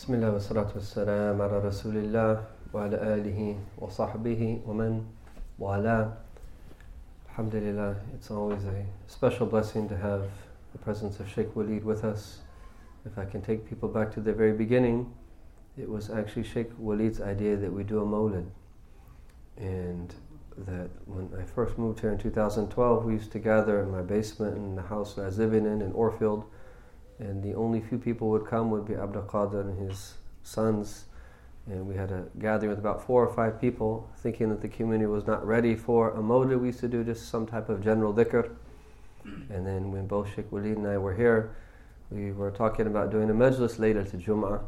Bismillah wa salatu wa salam ala Rasulillah wa ala alihi wa sahbihi wa man wa ala. It's always a special blessing to have the presence of Sheikh Walid with us. If I can take people back to the very beginning, it was actually Sheikh Walid's idea that we do a mawlid. And that when I first moved here in 2012, we used to gather in my basement in the house that I was living in in Orfield and the only few people would come would be Abdul Qadir and his sons. And we had a gathering with about four or five people, thinking that the community was not ready for a mawlid. We used to do just some type of general dhikr. And then when both Sheikh Walid and I were here, we were talking about doing a majlis later to Jum'ah.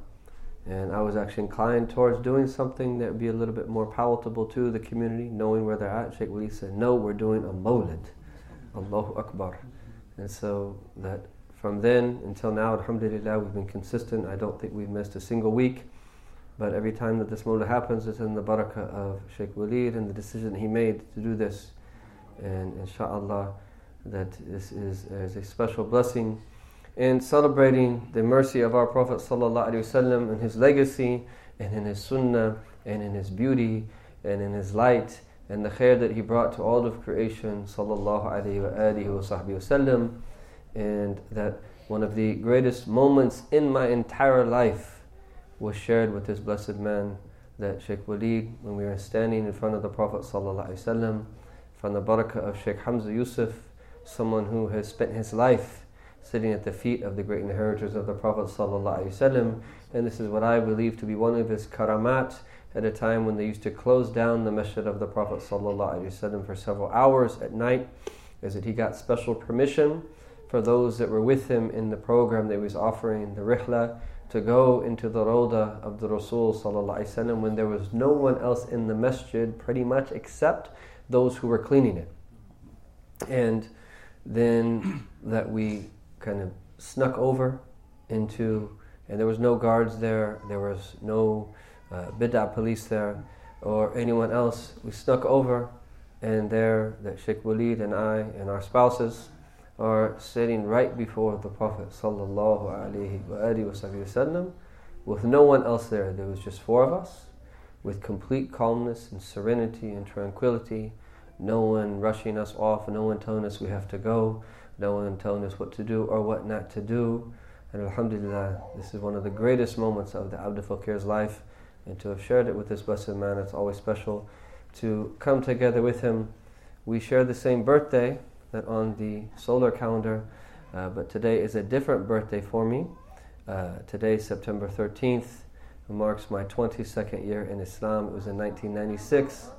And I was actually inclined towards doing something that would be a little bit more palatable to the community, knowing where they're at. Sheikh Walid said, No, we're doing a mawlid. Allahu Akbar. And so that from then until now, alhamdulillah, we've been consistent. I don't think we've missed a single week. But every time that this mawlid happens, it's in the barakah of Sheikh Walid and the decision he made to do this. And inshallah, that this is, is a special blessing in celebrating the mercy of our Prophet ﷺ and his legacy and in his sunnah and in his beauty and in his light and the khair that he brought to all of creation sallallahu alayhi wa sallam and that one of the greatest moments in my entire life was shared with this blessed man, that Sheikh Walid, when we were standing in front of the Prophet ﷺ, from the barakah of Sheikh Hamza Yusuf, someone who has spent his life sitting at the feet of the great inheritors of the Prophet ﷺ, and this is what I believe to be one of his karamat at a time when they used to close down the masjid of the Prophet ﷺ for several hours at night, is that he got special permission for those that were with him in the program that he was offering, the rihla, to go into the Rawda of the Rasul وسلم, when there was no one else in the masjid pretty much except those who were cleaning it. And then that we kind of snuck over into, and there was no guards there, there was no uh, bid'ah police there, or anyone else. We snuck over, and there that Sheikh Walid and I and our spouses are sitting right before the Prophet wasallam with no one else there. There was just four of us with complete calmness and serenity and tranquility. No one rushing us off, no one telling us we have to go, no one telling us what to do or what not to do. And Alhamdulillah, this is one of the greatest moments of the Abdul Fakir's life. And to have shared it with this blessed man, it's always special to come together with him. We share the same birthday, that on the solar calendar, uh, but today is a different birthday for me. Uh, today, September 13th, marks my 22nd year in Islam. It was in 1996,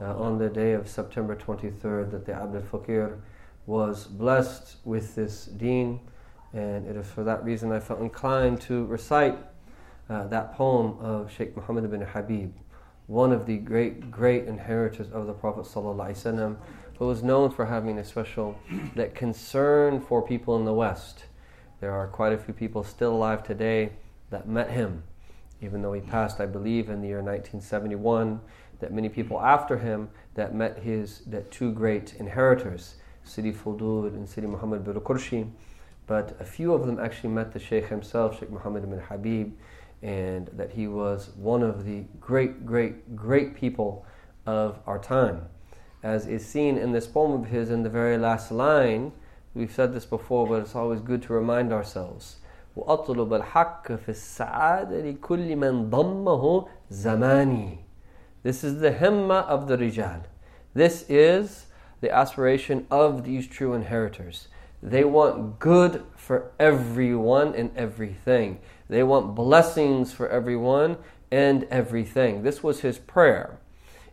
uh, on the day of September 23rd, that the Abdul Fakir was blessed with this deen, and it is for that reason I felt inclined to recite uh, that poem of Sheikh Muhammad bin Habib, one of the great, great inheritors of the Prophet Sallallahu Who was known for having a special that concern for people in the West. There are quite a few people still alive today that met him, even though he passed, I believe, in the year 1971. That many people after him that met his that two great inheritors, Sidi Fudul and Sidi Muhammad bin. But a few of them actually met the Sheikh himself, Sheikh Muhammad bin Habib, and that he was one of the great, great, great people of our time as is seen in this poem of his in the very last line. We've said this before, but it's always good to remind ourselves. وأطلب الحق في السعادة لكل من ضمه زماني. This is the himma of the rijal. This is the aspiration of these true inheritors. They want good for everyone and everything. They want blessings for everyone and everything. This was his prayer.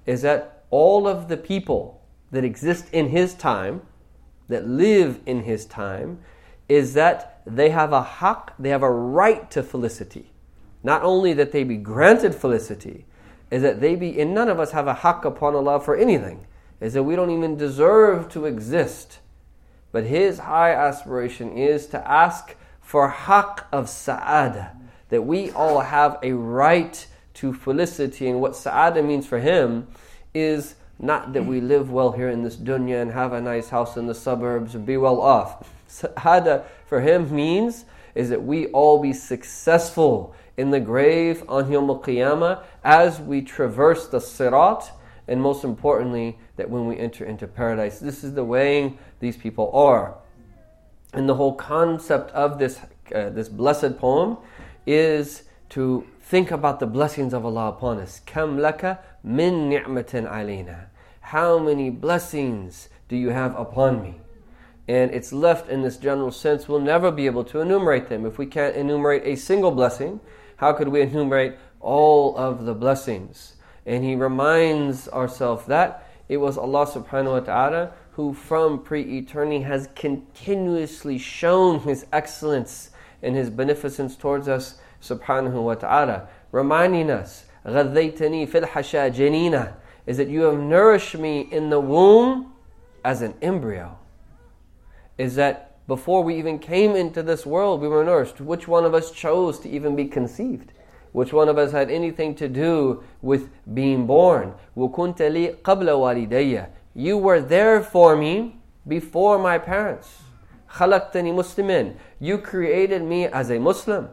Is that all of the people that exist in his time, that live in his time, is that they have a haq, they have a right to felicity. Not only that they be granted felicity, is that they be, and none of us have a haq upon Allah for anything, is that we don't even deserve to exist. But his high aspiration is to ask for haq of sa'ada, that we all have a right to felicity. And what sa'ada means for him is not that we live well here in this dunya and have a nice house in the suburbs and be well off. Sa'ada for him means is that we all be successful in the grave on Yom Qiyamah as we traverse the Sirat, and most importantly, that when we enter into paradise. This is the way these people are. And the whole concept of this, uh, this blessed poem is to think about the blessings of Allah upon us. Kam min ni'matin alayna. How many blessings do you have upon me? And it's left in this general sense. We'll never be able to enumerate them. If we can't enumerate a single blessing, how could we enumerate all of the blessings? And he reminds ourselves that it was Allah subhanahu wa ta'ala who from pre eternity has continuously shown his excellence and his beneficence towards us subhanahu wa ta'ala, reminding us, غَذَّيْتَنِي فِي الْحَشَى جَنِينَ is that you have nourished me in the womb as an embryo. Is that before we even came into this world, we were nourished. Which one of us chose to even be conceived? Which one of us had anything to do with being born? وَكُنْتَ لِي قَبْلَ وَالِدَيَّ You were there for me before my parents. خَلَقْتَنِي مُسْلِمٍ You created me as a Muslim.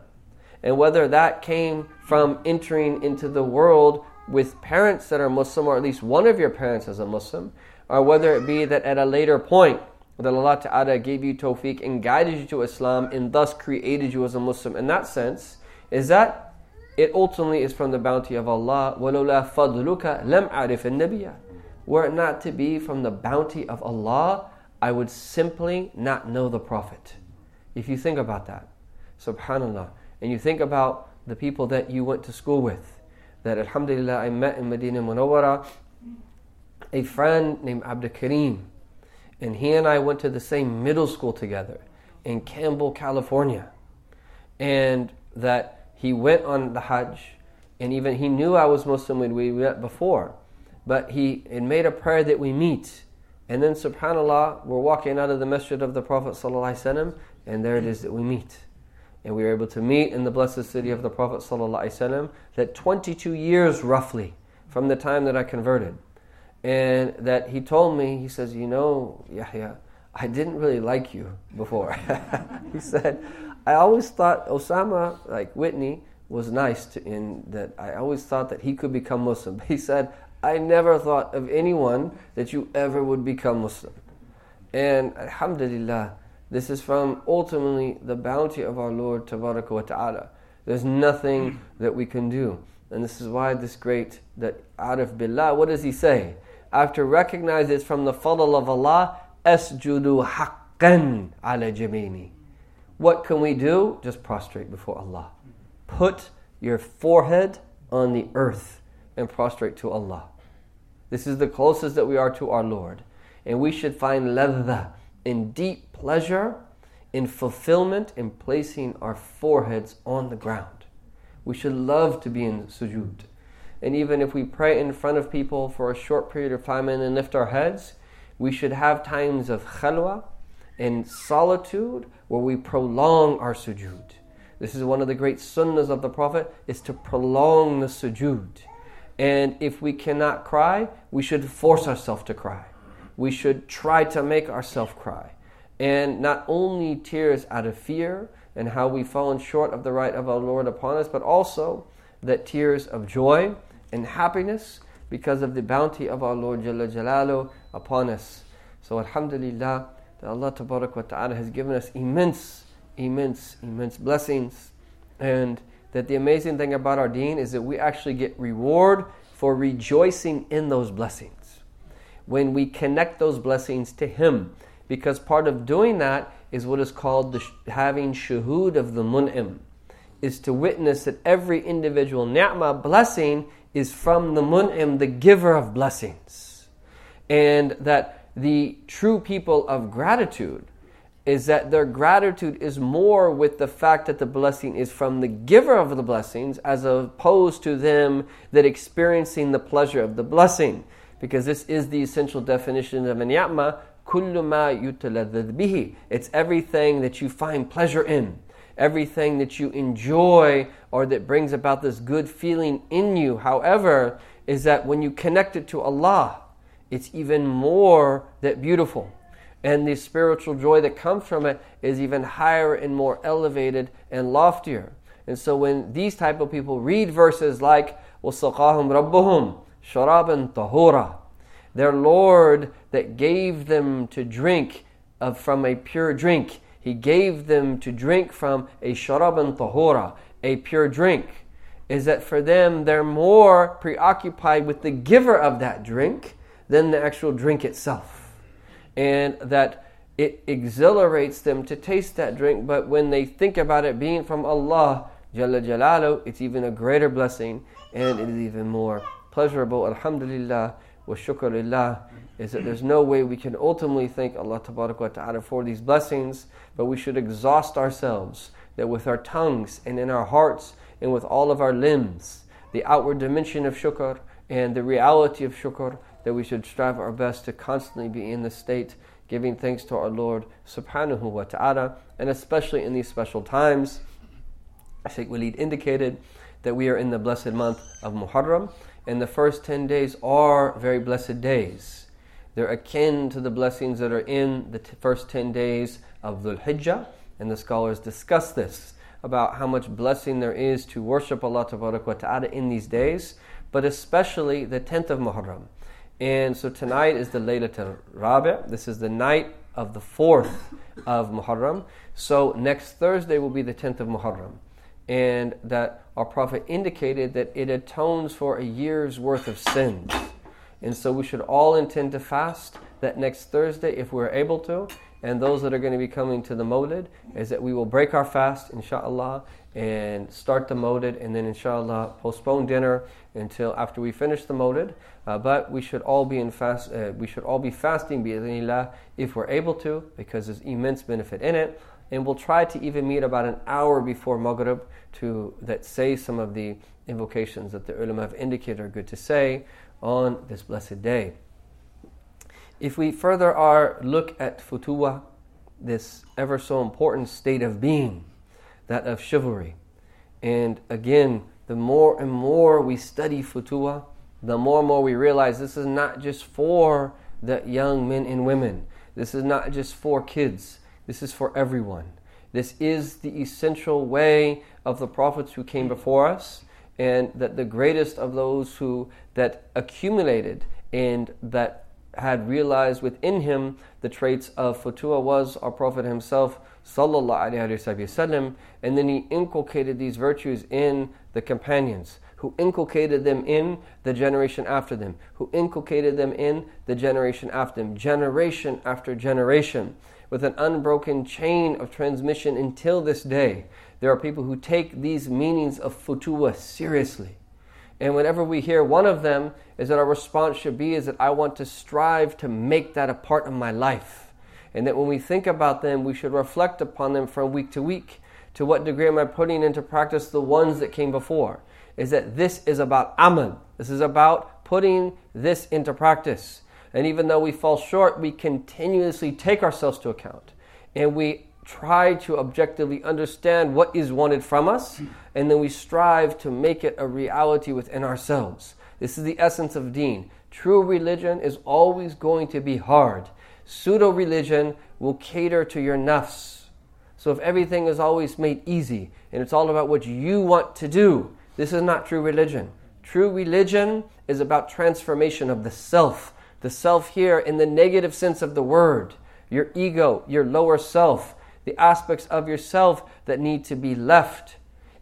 And whether that came from entering into the world with parents that are Muslim, or at least one of your parents is a Muslim, or whether it be that at a later point that Allah Ta'ala gave you tawfiq and guided you to Islam and thus created you as a Muslim. In that sense, is that it ultimately is from the bounty of Allah. وَلَوْلَا فَضْلُكَ لَمْ أَعْرِفِ النَّبِيَّ Were it not to be from the bounty of Allah, I would simply not know the Prophet. If you think about that, subhanAllah, and you think about the people that you went to school with, that alhamdulillah I met in Medina Munawwara, a friend named Abdul Kareem, and he and I went to the same middle school together in Campbell, California. And that he went on the Hajj, and even he knew I was Muslim when we met before, but he it made a prayer that we meet. And then, subhanAllah, we're walking out of the masjid of the Prophet, and there it is that we meet. And we were able to meet in the blessed city of the Prophet, ﷺ, that 22 years roughly from the time that I converted. And that he told me, he says, You know, Yahya, I didn't really like you before. he said, I always thought Osama, like Whitney, was nice to, in that I always thought that he could become Muslim. He said, I never thought of anyone that you ever would become Muslim. And Alhamdulillah, this is from ultimately the bounty of our Lord Tabaraka wa Ta'ala. There's nothing that we can do. And this is why this great, that Arif Billah, what does he say? After recognizing it's from the fadl of Allah, Asjudu haqqan ala jamini. What can we do? Just prostrate before Allah. Put your forehead on the earth and prostrate to Allah. This is the closest that we are to our Lord. And we should find ladha in deep pleasure, in fulfillment, in placing our foreheads on the ground. We should love to be in sujood. And even if we pray in front of people for a short period of time and then lift our heads, we should have times of khalwa, in solitude where we prolong our sujood. This is one of the great sunnahs of the Prophet is to prolong the sujood. And if we cannot cry, we should force ourselves to cry. We should try to make ourselves cry. And not only tears out of fear and how we've fallen short of the right of our Lord upon us, but also that tears of joy and happiness because of the bounty of our Lord Jalla Jalalu upon us. So Alhamdulillah, that Allah Ta'ala has given us immense, immense, immense blessings. And that the amazing thing about our deen is that we actually get reward for rejoicing in those blessings. When we connect those blessings to Him. Because part of doing that is what is called the having shuhud of the mun'im. Is to witness that every individual ni'mah blessing is from the mun'im, the giver of blessings. And that the true people of gratitude is that their gratitude is more with the fact that the blessing is from the giver of the blessings as opposed to them that experiencing the pleasure of the blessing because this is the essential definition of an ya'ma kullu ma bihi it's everything that you find pleasure in everything that you enjoy or that brings about this good feeling in you however is that when you connect it to Allah it's even more that beautiful. And the spiritual joy that comes from it is even higher and more elevated and loftier. And so when these type of people read verses like وَسَقَاهُمْ رَبُّهُمْ sharaban tahura, their Lord that gave them to drink of, from a pure drink. He gave them to drink from a sharaban tahura, a pure drink. Is that for them, they're more preoccupied with the giver of that drink than the actual drink itself. And that it exhilarates them to taste that drink, but when they think about it being from Allah, Jalla Jalalu, it's even a greater blessing and it is even more pleasurable. Alhamdulillah wa shukrillah is that there's no way we can ultimately thank Allah Ta'ala for these blessings, but we should exhaust ourselves that with our tongues and in our hearts and with all of our limbs, the outward dimension of shukr and the reality of shukr, that we should strive our best to constantly be in the state giving thanks to our Lord subhanahu wa ta'ala, and especially in these special times. Sheikh Walid indicated that we are in the blessed month of Muharram, and the first 10 days are very blessed days. They're akin to the blessings that are in the t- first 10 days of Dhul Hijjah, and the scholars discuss this about how much blessing there is to worship Allah Ta'ala in these days, but especially the 10th of Muharram. And so tonight is the Laylatul Rabi'. This is the night of the 4th of Muharram. So next Thursday will be the 10th of Muharram. And that our Prophet indicated that it atones for a year's worth of sins. And so we should all intend to fast that next Thursday if we're able to and those that are going to be coming to the Mawlid is that we will break our fast, inshallah, and start the Mawlid, and then inshallah postpone dinner until after we finish the Mawlid. Uh, but we should all be in fast. Uh, we should all be fasting, bi'idhnillah, if we're able to, because there's immense benefit in it. And we'll try to even meet about an hour before Maghrib to that say some of the invocations that the ulama have indicated are good to say on this blessed day. If we further our look at futuwa, this ever so important state of being, that of chivalry, and again, the more and more we study futuwa, the more and more we realize this is not just for the young men and women. This is not just for kids. This is for everyone. This is the essential way of the prophets who came before us, and that the greatest of those who that accumulated and that had realized within him the traits of Futuwa was our Prophet himself, sallallahu alaihi wasallam, and then he inculcated these virtues in the companions, who inculcated them in the generation after them, who inculcated them in the generation after them, generation after generation, with an unbroken chain of transmission until this day. There are people who take these meanings of Futuwa seriously. And whenever we hear one of them, is that our response should be is that I want to strive to make that a part of my life. And that when we think about them, we should reflect upon them from week to week. To what degree am I putting into practice the ones that came before? Is that this is about amal. This is about putting this into practice. And even though we fall short, we continuously take ourselves to account. And we try to objectively understand what is wanted from us, and then we strive to make it a reality within ourselves. This is the essence of deen. True religion is always going to be hard. Pseudo religion will cater to your nafs. So if everything is always made easy and it's all about what you want to do, this is not true religion. True religion is about transformation of the self. The self here in the negative sense of the word. Your ego, your lower self, the aspects of yourself that need to be left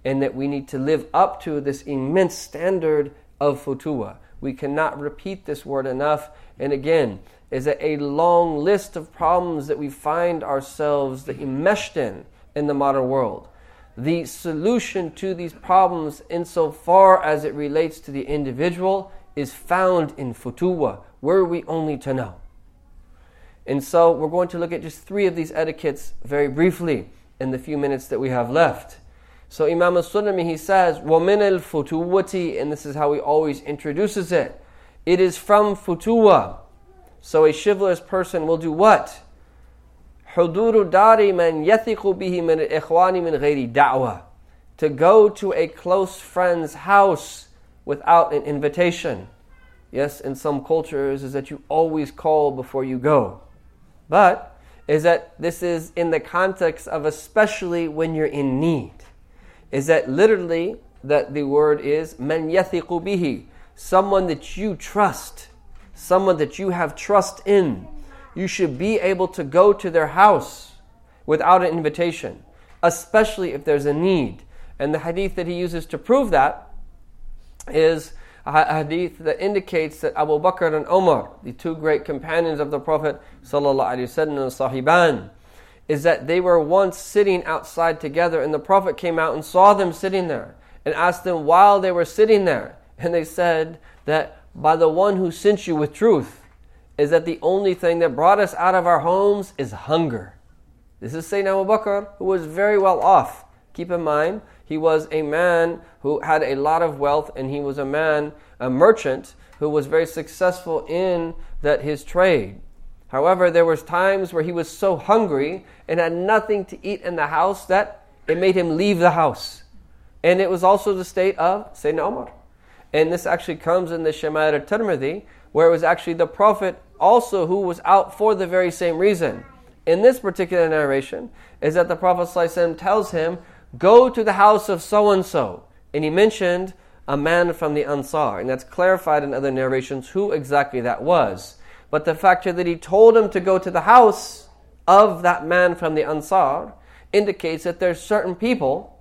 and that we need to live up to this immense standard of futuwa. We cannot repeat this word enough. And again, is it a long list of problems that we find ourselves enmeshed in in the modern world. The solution to these problems, insofar as it relates to the individual, is found in futuwa, were we only to know. And so we're going to look at just three of these etiquettes very briefly in the few minutes that we have left. So Imam al-Sulami, he says, وَمِنَ الْفُتُوَّةِ And this is how he always introduces it. It is from futuwa. So a chivalrous person will do what? حُضُورُ دَارِ مَنْ يَثِقُ بِهِ مِنْ إِخْوَانِ مِنْ غَيْرِ دَعْوَةِ To go to a close friend's house without an invitation. Yes, in some cultures is that you always call before you go. but is that this is in the context of especially when you're in need. Is that literally that the word is man yathiqu bihi, someone that you trust, someone that you have trust in. You should be able to go to their house without an invitation, especially if there's a need. And the hadith that he uses to prove that is a hadith that indicates that Abu Bakr and Omar, the two great companions of the Prophet sahiban, is that they were once sitting outside together and the Prophet came out and saw them sitting there and asked them while they were sitting there. And they said that by the one who sent you with truth, is that the only thing that brought us out of our homes is hunger. This is Sayyidina Abu Bakr, who was very well off. Keep in mind, he was a man who had a lot of wealth, and he was a man, a merchant, who was very successful in that his trade. However, there was times where he was so hungry and had nothing to eat in the house that it made him leave the house. And it was also the state of Sayyidina Umar. And this actually comes in the Shama'il al-Tirmidhi, where it was actually the Prophet also who was out for the very same reason. In this particular narration, is that the Prophet ﷺ tells him Go to the house of so and so. And he mentioned a man from the Ansar. And that's clarified in other narrations who exactly that was. But the fact that he told him to go to the house of that man from the Ansar indicates that there's certain people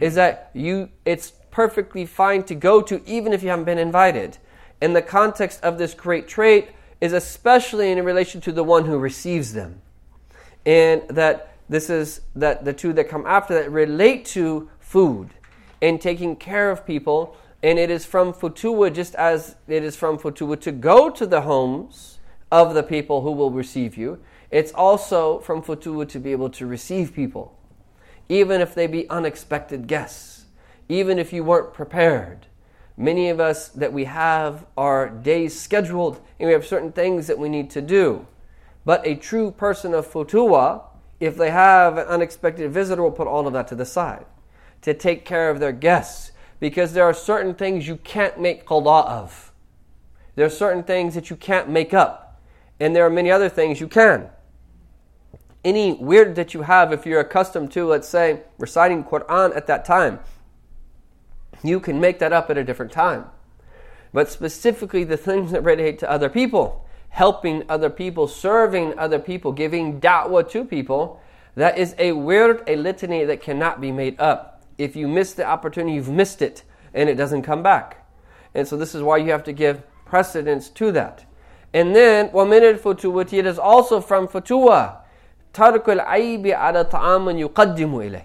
is that you it's perfectly fine to go to even if you haven't been invited. In the context of this great trait is especially in relation to the one who receives them. And that this is that the two that come after that relate to food and taking care of people. And it is from futuwa, just as it is from futuwa to go to the homes of the people who will receive you. It's also from futuwa to be able to receive people, even if they be unexpected guests, even if you weren't prepared. Many of us that we have our days scheduled and we have certain things that we need to do. But a true person of futuwa if they have an unexpected visitor, we'll put all of that to the side to take care of their guests because there are certain things you can't make qada of. There are certain things that you can't make up, and there are many other things you can. Any wird that you have, if you're accustomed to, let's say, reciting Quran at that time, you can make that up at a different time. But specifically, the things that relate to other people, helping other people, serving other people, giving da'wah to people. That is a wird a litany that cannot be made up. If you miss the opportunity, you've missed it and it doesn't come back. And so this is why you have to give precedence to that. And then, وَمِنَ الْفُتُوَةِ It is also from futuwa. تَرْكُ الْعَيْبِ عَلَى طَعَامٍ يُقَدِّمُ إِلَيْهِ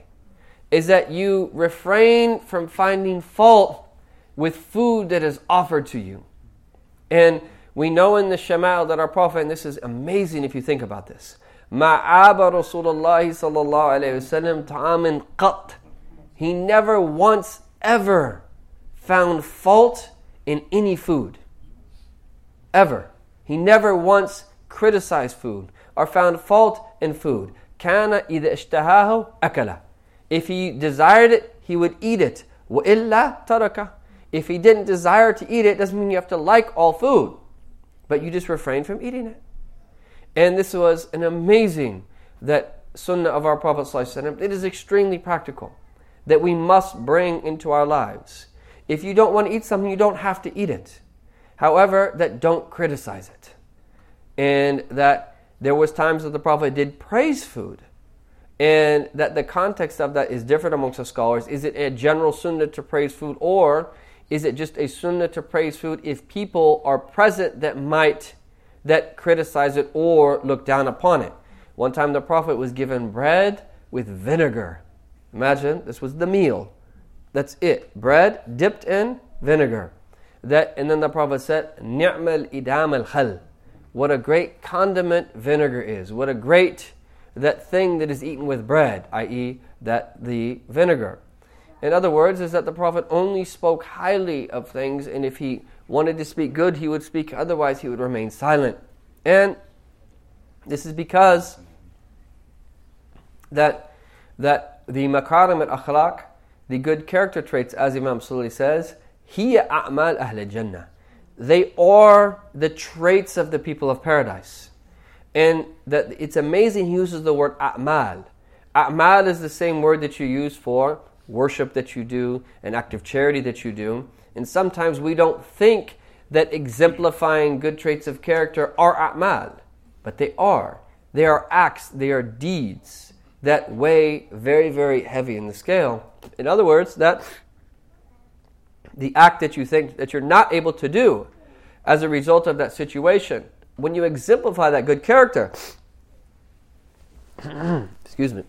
Is that you refrain from finding fault with food that is offered to you. And we know in the Shama'il that our Prophet, and this is amazing if you think about this, Ma'aba Rasulullah sallallahu alayhi wasallam ta'amin qat. He never once ever found fault in any food. Ever. He never once criticized food or found fault in food. Kana إذا اشتهاه أكله. If he desired it, he would eat it. وإلا تركه. If he didn't desire to eat it, doesn't mean you have to like all food but you just refrain from eating it. And this was an amazing that sunnah of our Prophet it is extremely practical that we must bring into our lives. If you don't want to eat something, you don't have to eat it. However, that don't criticize it. And that there was times that the Prophet did praise food. And that the context of that is different amongst the scholars. Is it a general sunnah to praise food or is it just a sunnah to praise food if people are present that might that criticize it or look down upon it? One time the Prophet was given bread with vinegar. Imagine this was the meal. That's it. Bread dipped in vinegar. That and then the Prophet said, Ni'mal idam al khal. What a great condiment vinegar is. What a great that thing that is eaten with bread, i.e., that the vinegar. In other words, is that the Prophet only spoke highly of things, and if he wanted to speak good, he would speak, otherwise, he would remain silent. And this is because that, that the makarim al akhlaq, the good character traits, as Imam Suli says, hiya a'mal ahl jannah. They are the traits of the people of paradise. And that it's amazing he uses the word a'mal. A'mal is the same word that you use for worship that you do, an act of charity that you do. And sometimes we don't think that exemplifying good traits of character are a'mal, but they are. They are acts, they are deeds that weigh very, very heavy in the scale. In other words, that the act that you think that you're not able to do as a result of that situation, when you exemplify that good character, excuse me,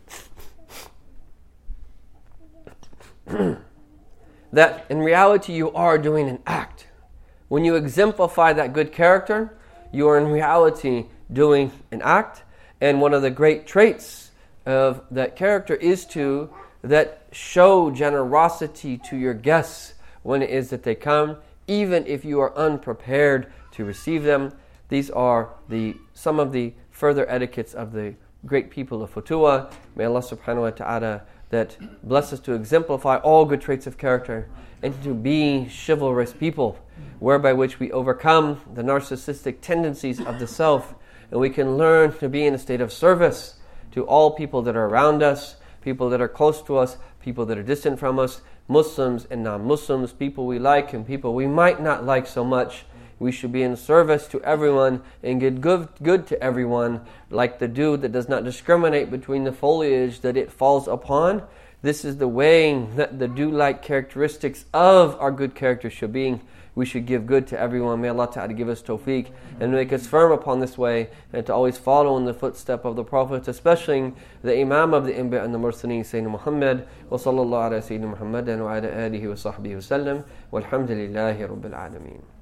that in reality you are doing an act. When you exemplify that good character, you are in reality doing an act. And one of the great traits of that character is to that show generosity to your guests when it is that they come, even if you are unprepared to receive them. These are the some of the further etiquettes of the great people of Futuwa. May Allah subhanahu wa ta'ala that bless us to exemplify all good traits of character and to be chivalrous people, whereby which we overcome the narcissistic tendencies of the self and we can learn to be in a state of service to all people that are around us, people that are close to us, people that are distant from us, Muslims and non Muslims, people we like and people we might not like so much. We should be in service to everyone and get good, good to everyone, like the dew that does not discriminate between the foliage that it falls upon. This is the way that the dew like characteristics of our good character should be. We should give good to everyone. May Allah Ta'ala give us tawfiq and make us firm upon this way and to always follow in the footstep of the Prophet, especially the Imam of the Anbiya and the Mursaleen, Sayyidina Muhammad. Wa sallallahu ala Sayyidina Muhammad wa ala alihi wa sahbihi wa sallam. Walhamdulillahi Rabbil Alameen.